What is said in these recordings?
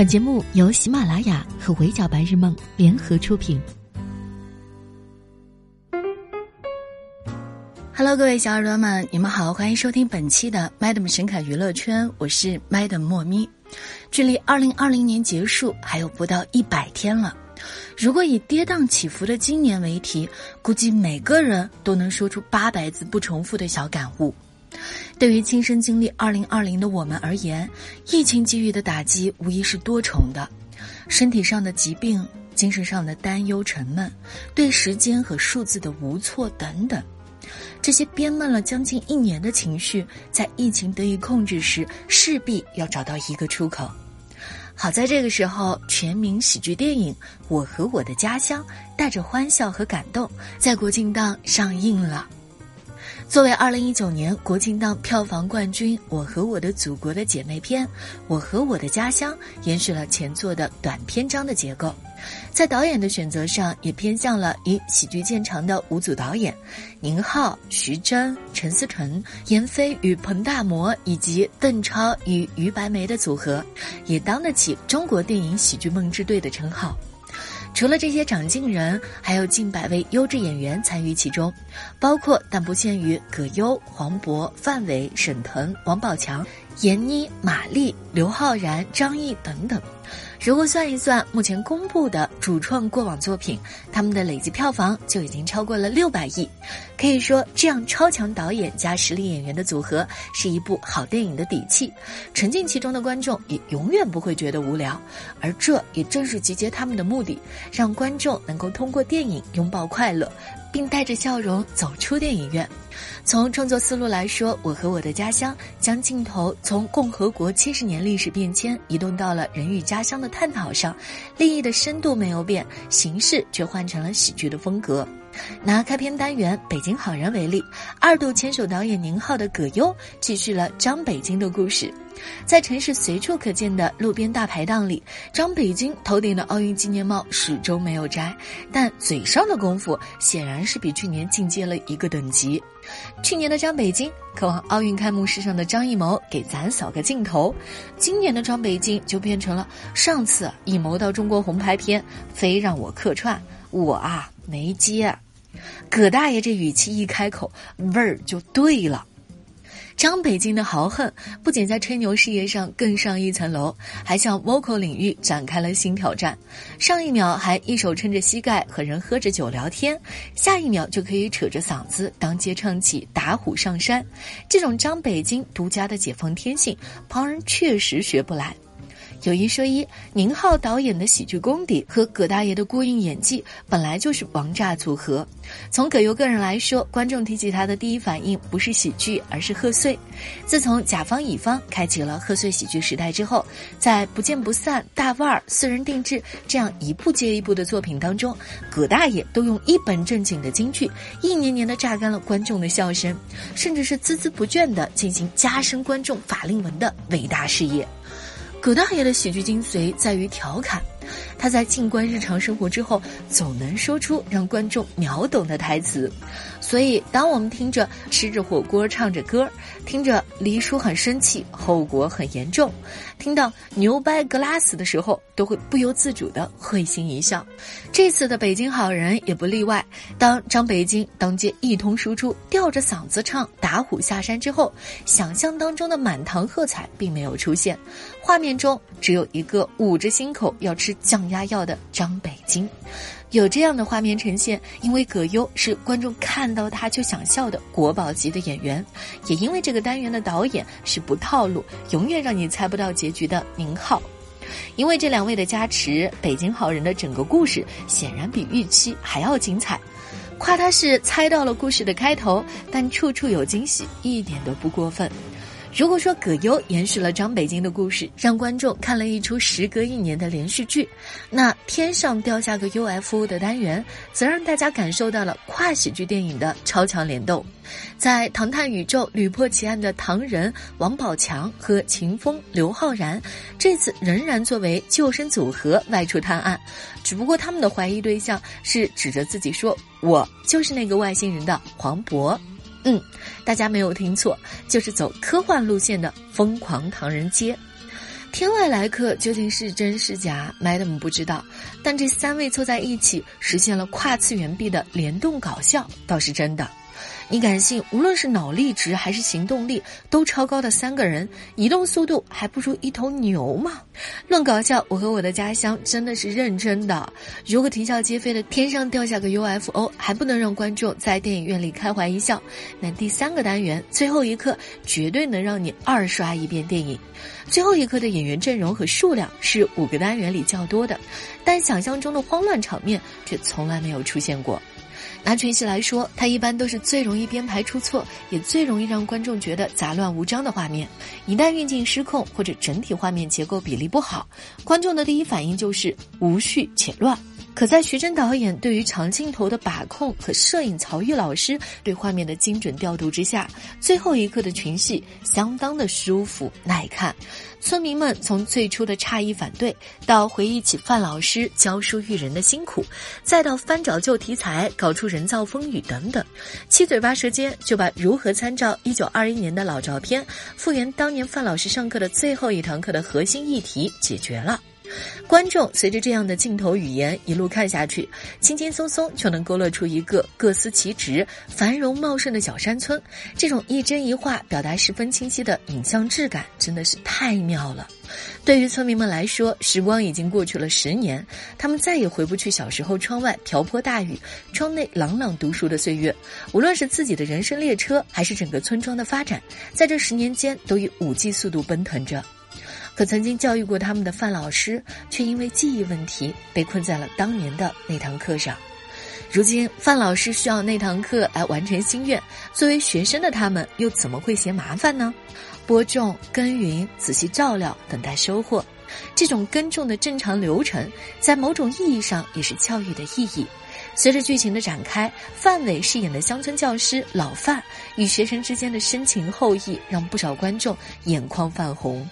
本节目由喜马拉雅和围剿白日梦联合出品。Hello，各位小耳朵们，你们好，欢迎收听本期的 Madam 神侃娱乐圈，我是 Madam 莫咪。距离二零二零年结束还有不到一百天了，如果以跌宕起伏的今年为题，估计每个人都能说出八百字不重复的小感悟。对于亲身经历二零二零的我们而言，疫情给予的打击无疑是多重的：身体上的疾病、精神上的担忧沉闷、对时间和数字的无措等等。这些憋闷了将近一年的情绪，在疫情得以控制时，势必要找到一个出口。好在这个时候，全民喜剧电影《我和我的家乡》带着欢笑和感动，在国庆档上映了。作为二零一九年国庆档票房冠军，《我和我的祖国》的姐妹篇《我和我的家乡》延续了前作的短篇章的结构，在导演的选择上也偏向了以喜剧见长的五组导演：宁浩、徐峥、陈思诚、闫飞与彭大魔，以及邓超与于白眉的组合，也当得起中国电影喜剧梦之队的称号。除了这些长进人，还有近百位优质演员参与其中，包括但不限于葛优、黄渤、范伟、沈腾、王宝强、闫妮、马丽、刘昊然、张译等等。如果算一算目前公布的主创过往作品，他们的累计票房就已经超过了六百亿。可以说，这样超强导演加实力演员的组合，是一部好电影的底气。沉浸其中的观众也永远不会觉得无聊，而这也正是集结他们的目的，让观众能够通过电影拥抱快乐，并带着笑容走出电影院。从创作思路来说，《我和我的家乡》将镜头从共和国七十年历史变迁移动到了人与家乡的探讨上，利益的深度没有变，形式却换成了喜剧的风格。拿开篇单元《北京好人》为例，二度牵手导演宁浩的葛优继续了张北京的故事。在城市随处可见的路边大排档里，张北京头顶的奥运纪念帽始终没有摘，但嘴上的功夫显然是比去年进阶了一个等级。去年的张北京渴望奥运开幕式上的张艺谋给咱扫个镜头，今年的张北京就变成了上次艺谋到中国红牌片，非让我客串，我啊没接。葛大爷这语气一开口，味儿就对了。张北京的豪横不仅在吹牛事业上更上一层楼，还向 vocal 领域展开了新挑战。上一秒还一手撑着膝盖和人喝着酒聊天，下一秒就可以扯着嗓子当街唱起打虎上山。这种张北京独家的解放天性，旁人确实学不来。有一说一，宁浩导演的喜剧功底和葛大爷的过硬演技本来就是王炸组合。从葛优个人来说，观众提起他的第一反应不是喜剧，而是贺岁。自从甲方乙方开启了贺岁喜剧时代之后，在《不见不散》《大腕儿》《私人定制》这样一部接一部的作品当中，葛大爷都用一本正经的京剧，一年年的榨干了观众的笑声，甚至是孜孜不倦的进行加深观众法令纹的伟大事业。葛大爷的喜剧精髓在于调侃，他在静观日常生活之后，总能说出让观众秒懂的台词。所以，当我们听着吃着火锅唱着歌，听着黎叔很生气，后果很严重，听到牛掰格拉斯的时候，都会不由自主的会心一笑。这次的北京好人也不例外。当张北京当街一通输出，吊着嗓子唱打虎下山之后，想象当中的满堂喝彩并没有出现，画面中只有一个捂着心口要吃降压药的张北京。有这样的画面呈现，因为葛优是观众看到他就想笑的国宝级的演员，也因为这个单元的导演是不套路、永远让你猜不到结局的宁浩。因为这两位的加持，《北京好人》的整个故事显然比预期还要精彩。夸他是猜到了故事的开头，但处处有惊喜，一点都不过分。如果说葛优延续了张北京的故事，让观众看了一出时隔一年的连续剧，那天上掉下个 UFO 的单元，则让大家感受到了跨喜剧电影的超强联动。在《唐探宇宙》屡破奇案的唐仁、王宝强和秦风、刘昊然，这次仍然作为救生组合外出探案，只不过他们的怀疑对象是指着自己说：“我就是那个外星人”的黄渤。嗯，大家没有听错，就是走科幻路线的疯狂唐人街。天外来客究竟是真是假，Madam 不知道。但这三位凑在一起，实现了跨次元壁的联动搞笑，倒是真的。你敢信，无论是脑力值还是行动力都超高的三个人，移动速度还不如一头牛吗？论搞笑，我和我的家乡真的是认真的。如果啼笑皆非的天上掉下个 UFO，还不能让观众在电影院里开怀一笑，那第三个单元最后一刻绝对能让你二刷一遍电影。最后一刻的演员阵容和数量是五个单元里较多的，但想象中的慌乱场面却从来没有出现过。拿全息来说，它一般都是最容易编排出错，也最容易让观众觉得杂乱无章的画面。一旦运镜失控或者整体画面结构比例不好，观众的第一反应就是无序且乱。可在徐峥导演对于长镜头的把控和摄影曹郁老师对画面的精准调度之下，最后一刻的群戏相当的舒服耐看。村民们从最初的诧异反对，到回忆起范老师教书育人的辛苦，再到翻找旧题材搞出人造风雨等等，七嘴八舌间就把如何参照一九二一年的老照片，复原当年范老师上课的最后一堂课的核心议题解决了。观众随着这样的镜头语言一路看下去，轻轻松松就能勾勒出一个各司其职、繁荣茂盛的小山村。这种一帧一画表达十分清晰的影像质感，真的是太妙了。对于村民们来说，时光已经过去了十年，他们再也回不去小时候窗外瓢泼大雨、窗内朗朗读书的岁月。无论是自己的人生列车，还是整个村庄的发展，在这十年间都以五 G 速度奔腾着。可曾经教育过他们的范老师，却因为记忆问题被困在了当年的那堂课上。如今范老师需要那堂课来完成心愿，作为学生的他们又怎么会嫌麻烦呢？播种、耕耘、仔细照料、等待收获，这种耕种的正常流程，在某种意义上也是教育的意义。随着剧情的展开，范伟饰演的乡村教师老范与学生之间的深情厚谊，让不少观众眼眶泛红。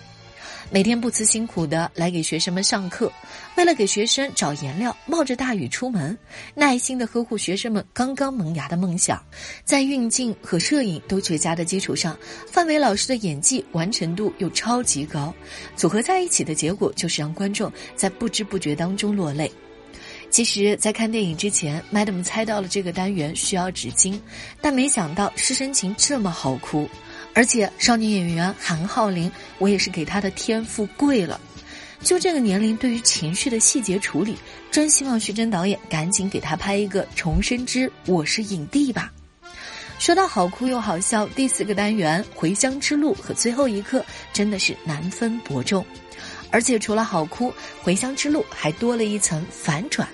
每天不辞辛苦的来给学生们上课，为了给学生找颜料，冒着大雨出门，耐心的呵护学生们刚刚萌芽的梦想。在运镜和摄影都绝佳的基础上，范伟老师的演技完成度又超级高，组合在一起的结果就是让观众在不知不觉当中落泪。其实，在看电影之前，Madam 猜到了这个单元需要纸巾，但没想到师生情这么好哭。而且少年演员韩浩林，我也是给他的天赋跪了。就这个年龄，对于情绪的细节处理，真希望徐峥导演赶紧给他拍一个《重生之我是影帝》吧。说到好哭又好笑，第四个单元《回乡之路》和最后一刻真的是难分伯仲。而且除了好哭，《回乡之路》还多了一层反转。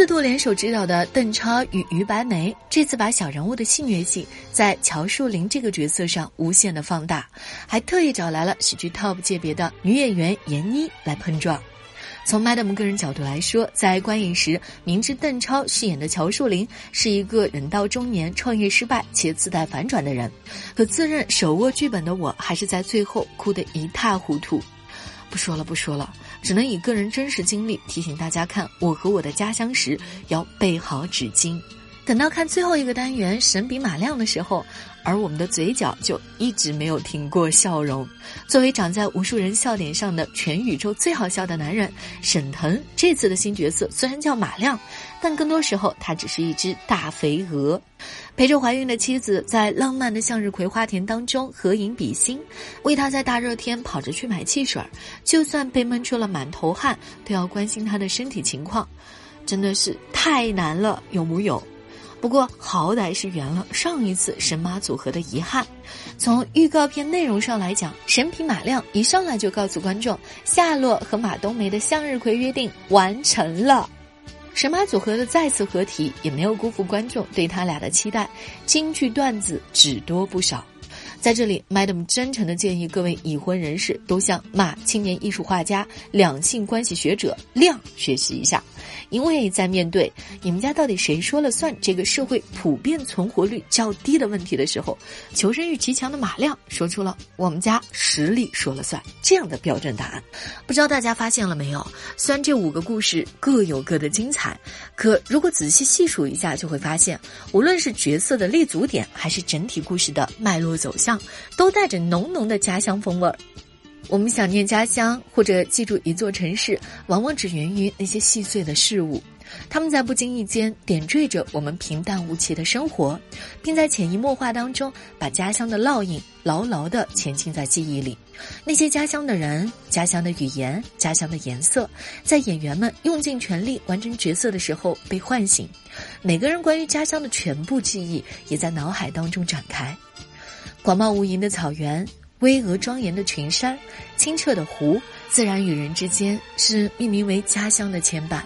四度联手指导的邓超与于白眉，这次把小人物的戏虐性在乔树林这个角色上无限的放大，还特意找来了喜剧 TOP 界别的女演员闫妮来碰撞。从 Madam 个人角度来说，在观影时明知邓超饰演的乔树林是一个人到中年创业失败且自带反转的人，可自认手握剧本的我，还是在最后哭得一塌糊涂。不说了，不说了。只能以个人真实经历提醒大家看《我和我的家乡》时要备好纸巾。等到看最后一个单元《神笔马亮》的时候，而我们的嘴角就一直没有停过笑容。作为长在无数人笑点上的全宇宙最好笑的男人，沈腾这次的新角色虽然叫马亮，但更多时候他只是一只大肥鹅。陪着怀孕的妻子在浪漫的向日葵花田当中合影比心，为他在大热天跑着去买汽水，就算被闷出了满头汗，都要关心他的身体情况，真的是太难了，有木有？不过好歹是圆了上一次神马组合的遗憾。从预告片内容上来讲，神笔马亮一上来就告诉观众，夏洛和马冬梅的向日葵约定完成了。神马组合的再次合体，也没有辜负观众对他俩的期待，京剧段子只多不少。在这里，Madam 真诚的建议各位已婚人士都向马青年艺术画家、两性关系学者亮学习一下。因为在面对你们家到底谁说了算这个社会普遍存活率较低的问题的时候，求生欲极强的马亮说出了“我们家实力说了算”这样的标准答案。不知道大家发现了没有？虽然这五个故事各有各的精彩，可如果仔细细数一下，就会发现，无论是角色的立足点，还是整体故事的脉络走向，都带着浓浓的家乡风味儿。我们想念家乡或者记住一座城市，往往只源于那些细碎的事物。他们在不经意间点缀着我们平淡无奇的生活，并在潜移默化当中把家乡的烙印牢牢地潜进在记忆里。那些家乡的人、家乡的语言、家乡的颜色，在演员们用尽全力完成角色的时候被唤醒。每个人关于家乡的全部记忆也在脑海当中展开。广袤无垠的草原，巍峨庄严的群山，清澈的湖，自然与人之间是命名为家乡的牵绊。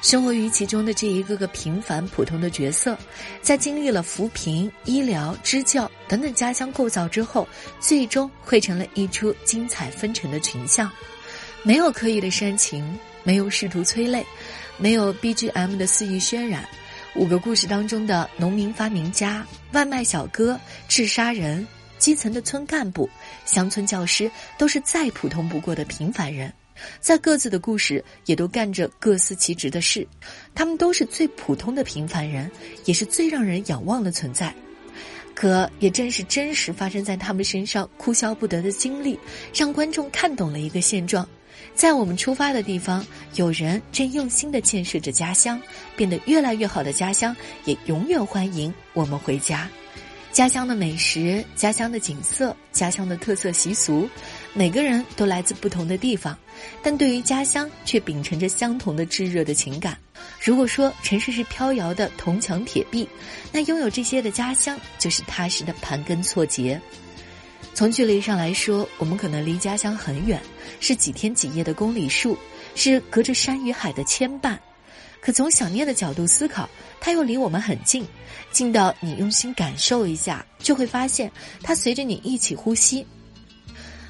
生活于其中的这一个个平凡普通的角色，在经历了扶贫、医疗、支教等等家乡构造之后，最终汇成了一出精彩纷呈的群像。没有刻意的煽情，没有试图催泪，没有 BGM 的肆意渲染。五个故事当中的农民发明家、外卖小哥、治杀人、基层的村干部、乡村教师，都是再普通不过的平凡人。在各自的故事也都干着各司其职的事，他们都是最普通的平凡人，也是最让人仰望的存在。可也正是真实发生在他们身上哭笑不得的经历，让观众看懂了一个现状：在我们出发的地方，有人正用心地建设着家乡，变得越来越好的家乡，也永远欢迎我们回家。家乡的美食，家乡的景色，家乡的特色习俗，每个人都来自不同的地方，但对于家乡却秉承着相同的炙热的情感。如果说城市是飘摇的铜墙铁壁，那拥有这些的家乡就是踏实的盘根错节。从距离上来说，我们可能离家乡很远，是几天几夜的公里数，是隔着山与海的牵绊。可从想念的角度思考，它又离我们很近，近到你用心感受一下，就会发现它随着你一起呼吸。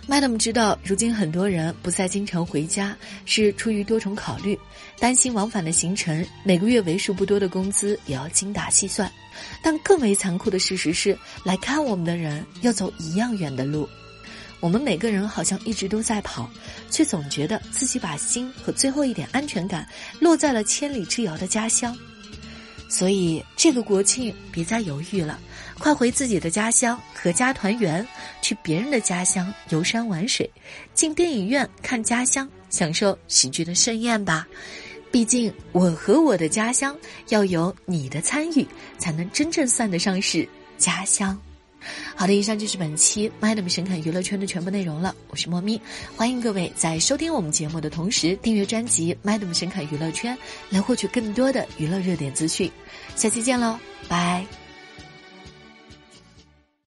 Madam 知道，如今很多人不再经常回家，是出于多重考虑，担心往返的行程，每个月为数不多的工资也要精打细算。但更为残酷的事实是，来看我们的人要走一样远的路。我们每个人好像一直都在跑，却总觉得自己把心和最后一点安全感落在了千里之遥的家乡。所以这个国庆别再犹豫了，快回自己的家乡，阖家团圆；去别人的家乡游山玩水，进电影院看家乡，享受喜剧的盛宴吧。毕竟我和我的家乡要有你的参与，才能真正算得上是家乡。好的，以上就是本期《Madam 神侃娱乐圈》的全部内容了。我是莫咪，欢迎各位在收听我们节目的同时订阅专辑《Madam 神侃娱乐圈》，来获取更多的娱乐热点资讯。下期见喽，拜。